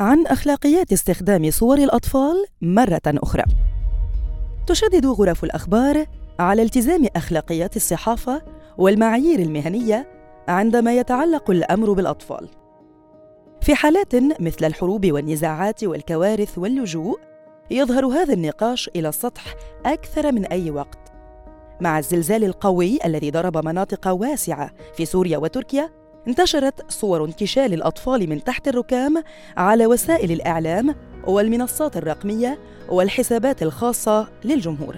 عن أخلاقيات استخدام صور الأطفال مرة أخرى. تشدد غرف الأخبار على التزام أخلاقيات الصحافة والمعايير المهنية عندما يتعلق الأمر بالأطفال. في حالات مثل الحروب والنزاعات والكوارث واللجوء يظهر هذا النقاش إلى السطح أكثر من أي وقت. مع الزلزال القوي الذي ضرب مناطق واسعة في سوريا وتركيا انتشرت صور انكشال الأطفال من تحت الركام على وسائل الإعلام والمنصات الرقمية والحسابات الخاصة للجمهور.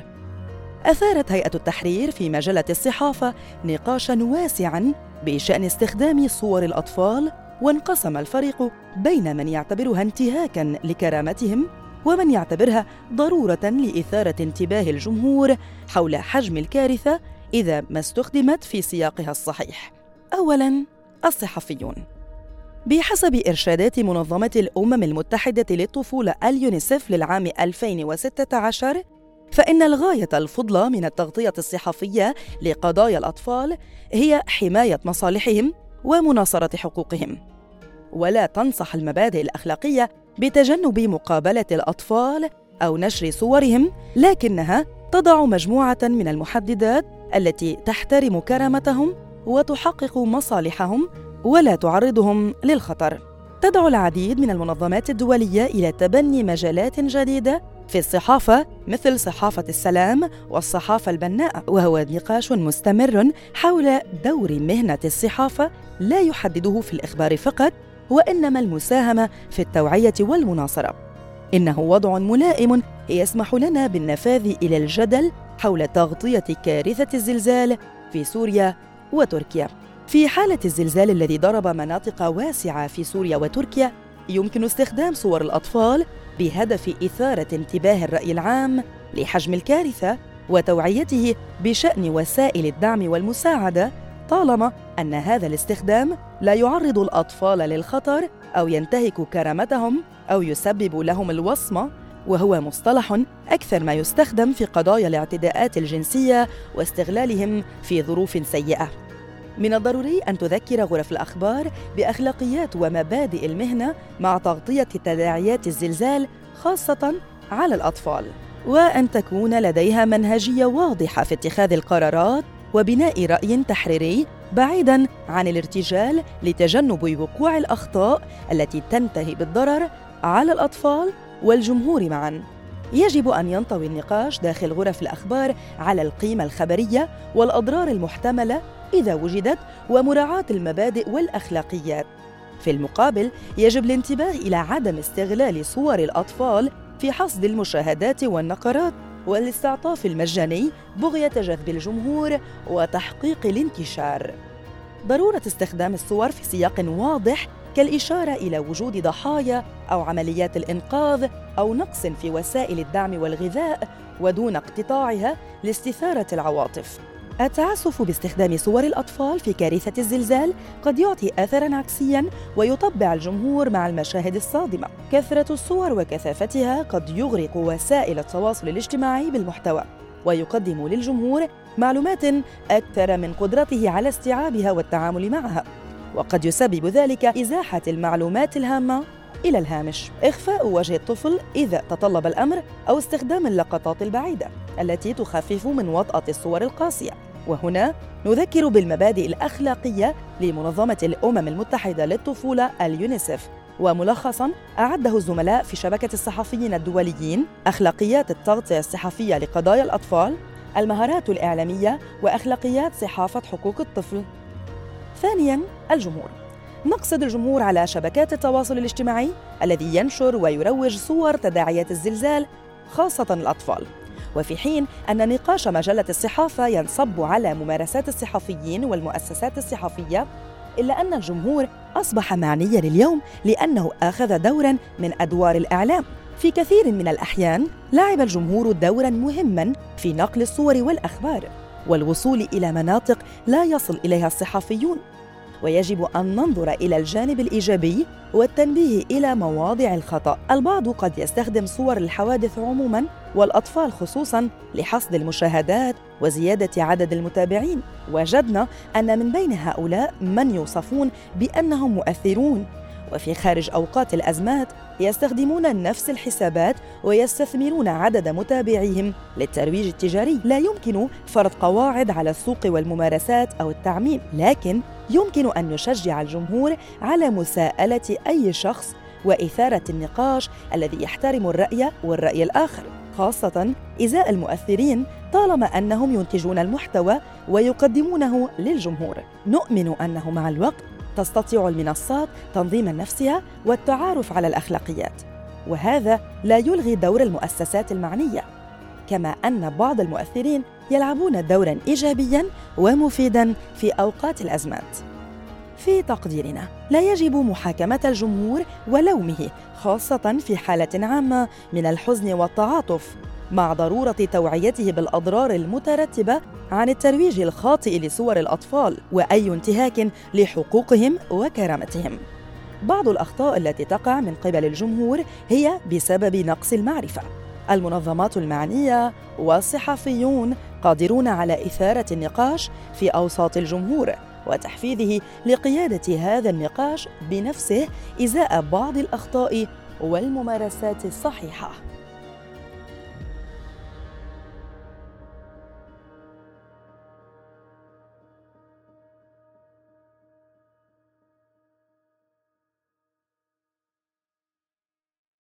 أثارت هيئة التحرير في مجلة الصحافة نقاشا واسعا بشأن استخدام صور الأطفال وانقسم الفريق بين من يعتبرها انتهاكا لكرامتهم ومن يعتبرها ضرورة لإثارة انتباه الجمهور حول حجم الكارثة إذا ما استخدمت في سياقها الصحيح. اولا الصحفيون. بحسب إرشادات منظمة الأمم المتحدة للطفولة اليونيسف للعام 2016 فإن الغاية الفضلى من التغطية الصحفية لقضايا الأطفال هي حماية مصالحهم ومناصرة حقوقهم. ولا تنصح المبادئ الأخلاقية بتجنب مقابلة الأطفال أو نشر صورهم لكنها تضع مجموعة من المحددات التي تحترم كرامتهم وتحقق مصالحهم ولا تعرضهم للخطر. تدعو العديد من المنظمات الدولية إلى تبني مجالات جديدة في الصحافة مثل صحافة السلام والصحافة البناءة وهو نقاش مستمر حول دور مهنة الصحافة لا يحدده في الإخبار فقط وإنما المساهمة في التوعية والمناصرة. إنه وضع ملائم يسمح لنا بالنفاذ إلى الجدل حول تغطية كارثة الزلزال في سوريا وتركيا. في حالة الزلزال الذي ضرب مناطق واسعة في سوريا وتركيا يمكن استخدام صور الأطفال بهدف إثارة انتباه الرأي العام لحجم الكارثة وتوعيته بشأن وسائل الدعم والمساعدة طالما أن هذا الاستخدام لا يعرض الأطفال للخطر أو ينتهك كرامتهم أو يسبب لهم الوصمة وهو مصطلح أكثر ما يستخدم في قضايا الاعتداءات الجنسية واستغلالهم في ظروف سيئة. من الضروري أن تذكر غرف الأخبار بأخلاقيات ومبادئ المهنة مع تغطية تداعيات الزلزال خاصة على الأطفال. وأن تكون لديها منهجية واضحة في اتخاذ القرارات وبناء رأي تحريري بعيدا عن الارتجال لتجنب وقوع الأخطاء التي تنتهي بالضرر على الأطفال والجمهور معا. يجب أن ينطوي النقاش داخل غرف الأخبار على القيمة الخبرية والأضرار المحتملة إذا وجدت ومراعاة المبادئ والأخلاقيات. في المقابل يجب الانتباه إلى عدم استغلال صور الأطفال في حصد المشاهدات والنقرات والاستعطاف المجاني بغية جذب الجمهور وتحقيق الانتشار. ضرورة استخدام الصور في سياق واضح كالإشارة إلى وجود ضحايا أو عمليات الإنقاذ أو نقص في وسائل الدعم والغذاء ودون اقتطاعها لاستثارة العواطف التعسف باستخدام صور الأطفال في كارثة الزلزال قد يعطي أثراً عكسياً ويطبع الجمهور مع المشاهد الصادمة. كثرة الصور وكثافتها قد يغرق وسائل التواصل الاجتماعي بالمحتوى ويقدم للجمهور معلومات أكثر من قدرته على استيعابها والتعامل معها. وقد يسبب ذلك إزاحة المعلومات الهامة إلى الهامش. إخفاء وجه الطفل إذا تطلب الأمر أو استخدام اللقطات البعيدة التي تخفف من وطأة الصور القاسية. وهنا نذكر بالمبادئ الأخلاقية لمنظمة الأمم المتحدة للطفولة اليونيسف وملخصا أعده الزملاء في شبكة الصحفيين الدوليين أخلاقيات التغطية الصحفية لقضايا الأطفال المهارات الإعلامية وأخلاقيات صحافة حقوق الطفل. ثانيا الجمهور. نقصد الجمهور على شبكات التواصل الاجتماعي الذي ينشر ويروج صور تداعيات الزلزال خاصة الأطفال. وفي حين أن نقاش مجلة الصحافة ينصب على ممارسات الصحفيين والمؤسسات الصحفية إلا أن الجمهور أصبح معنيا اليوم لأنه أخذ دورا من أدوار الإعلام. في كثير من الأحيان لعب الجمهور دورا مهما في نقل الصور والأخبار. والوصول إلى مناطق لا يصل إليها الصحفيون. ويجب أن ننظر إلى الجانب الإيجابي والتنبيه إلى مواضع الخطأ. البعض قد يستخدم صور الحوادث عموما والأطفال خصوصا لحصد المشاهدات وزيادة عدد المتابعين. وجدنا أن من بين هؤلاء من يوصفون بأنهم مؤثرون. وفي خارج أوقات الأزمات يستخدمون نفس الحسابات ويستثمرون عدد متابعيهم للترويج التجاري. لا يمكن فرض قواعد على السوق والممارسات أو التعميم لكن يمكن أن نشجع الجمهور على مساءلة أي شخص وإثارة النقاش الذي يحترم الرأي والرأي الآخر خاصة إزاء المؤثرين طالما أنهم ينتجون المحتوى ويقدمونه للجمهور. نؤمن أنه مع الوقت تستطيع المنصات تنظيم نفسها والتعارف على الأخلاقيات وهذا لا يلغي دور المؤسسات المعنية كما أن بعض المؤثرين يلعبون دورا إيجابيا ومفيدا في أوقات الأزمات. في تقديرنا لا يجب محاكمة الجمهور ولومه خاصة في حالة عامة من الحزن والتعاطف. مع ضرورة توعيته بالأضرار المترتبة عن الترويج الخاطئ لصور الأطفال وأي انتهاك لحقوقهم وكرامتهم. بعض الأخطاء التي تقع من قبل الجمهور هي بسبب نقص المعرفة. المنظمات المعنية والصحفيون قادرون على إثارة النقاش في أوساط الجمهور وتحفيزه لقيادة هذا النقاش بنفسه إزاء بعض الأخطاء والممارسات الصحيحة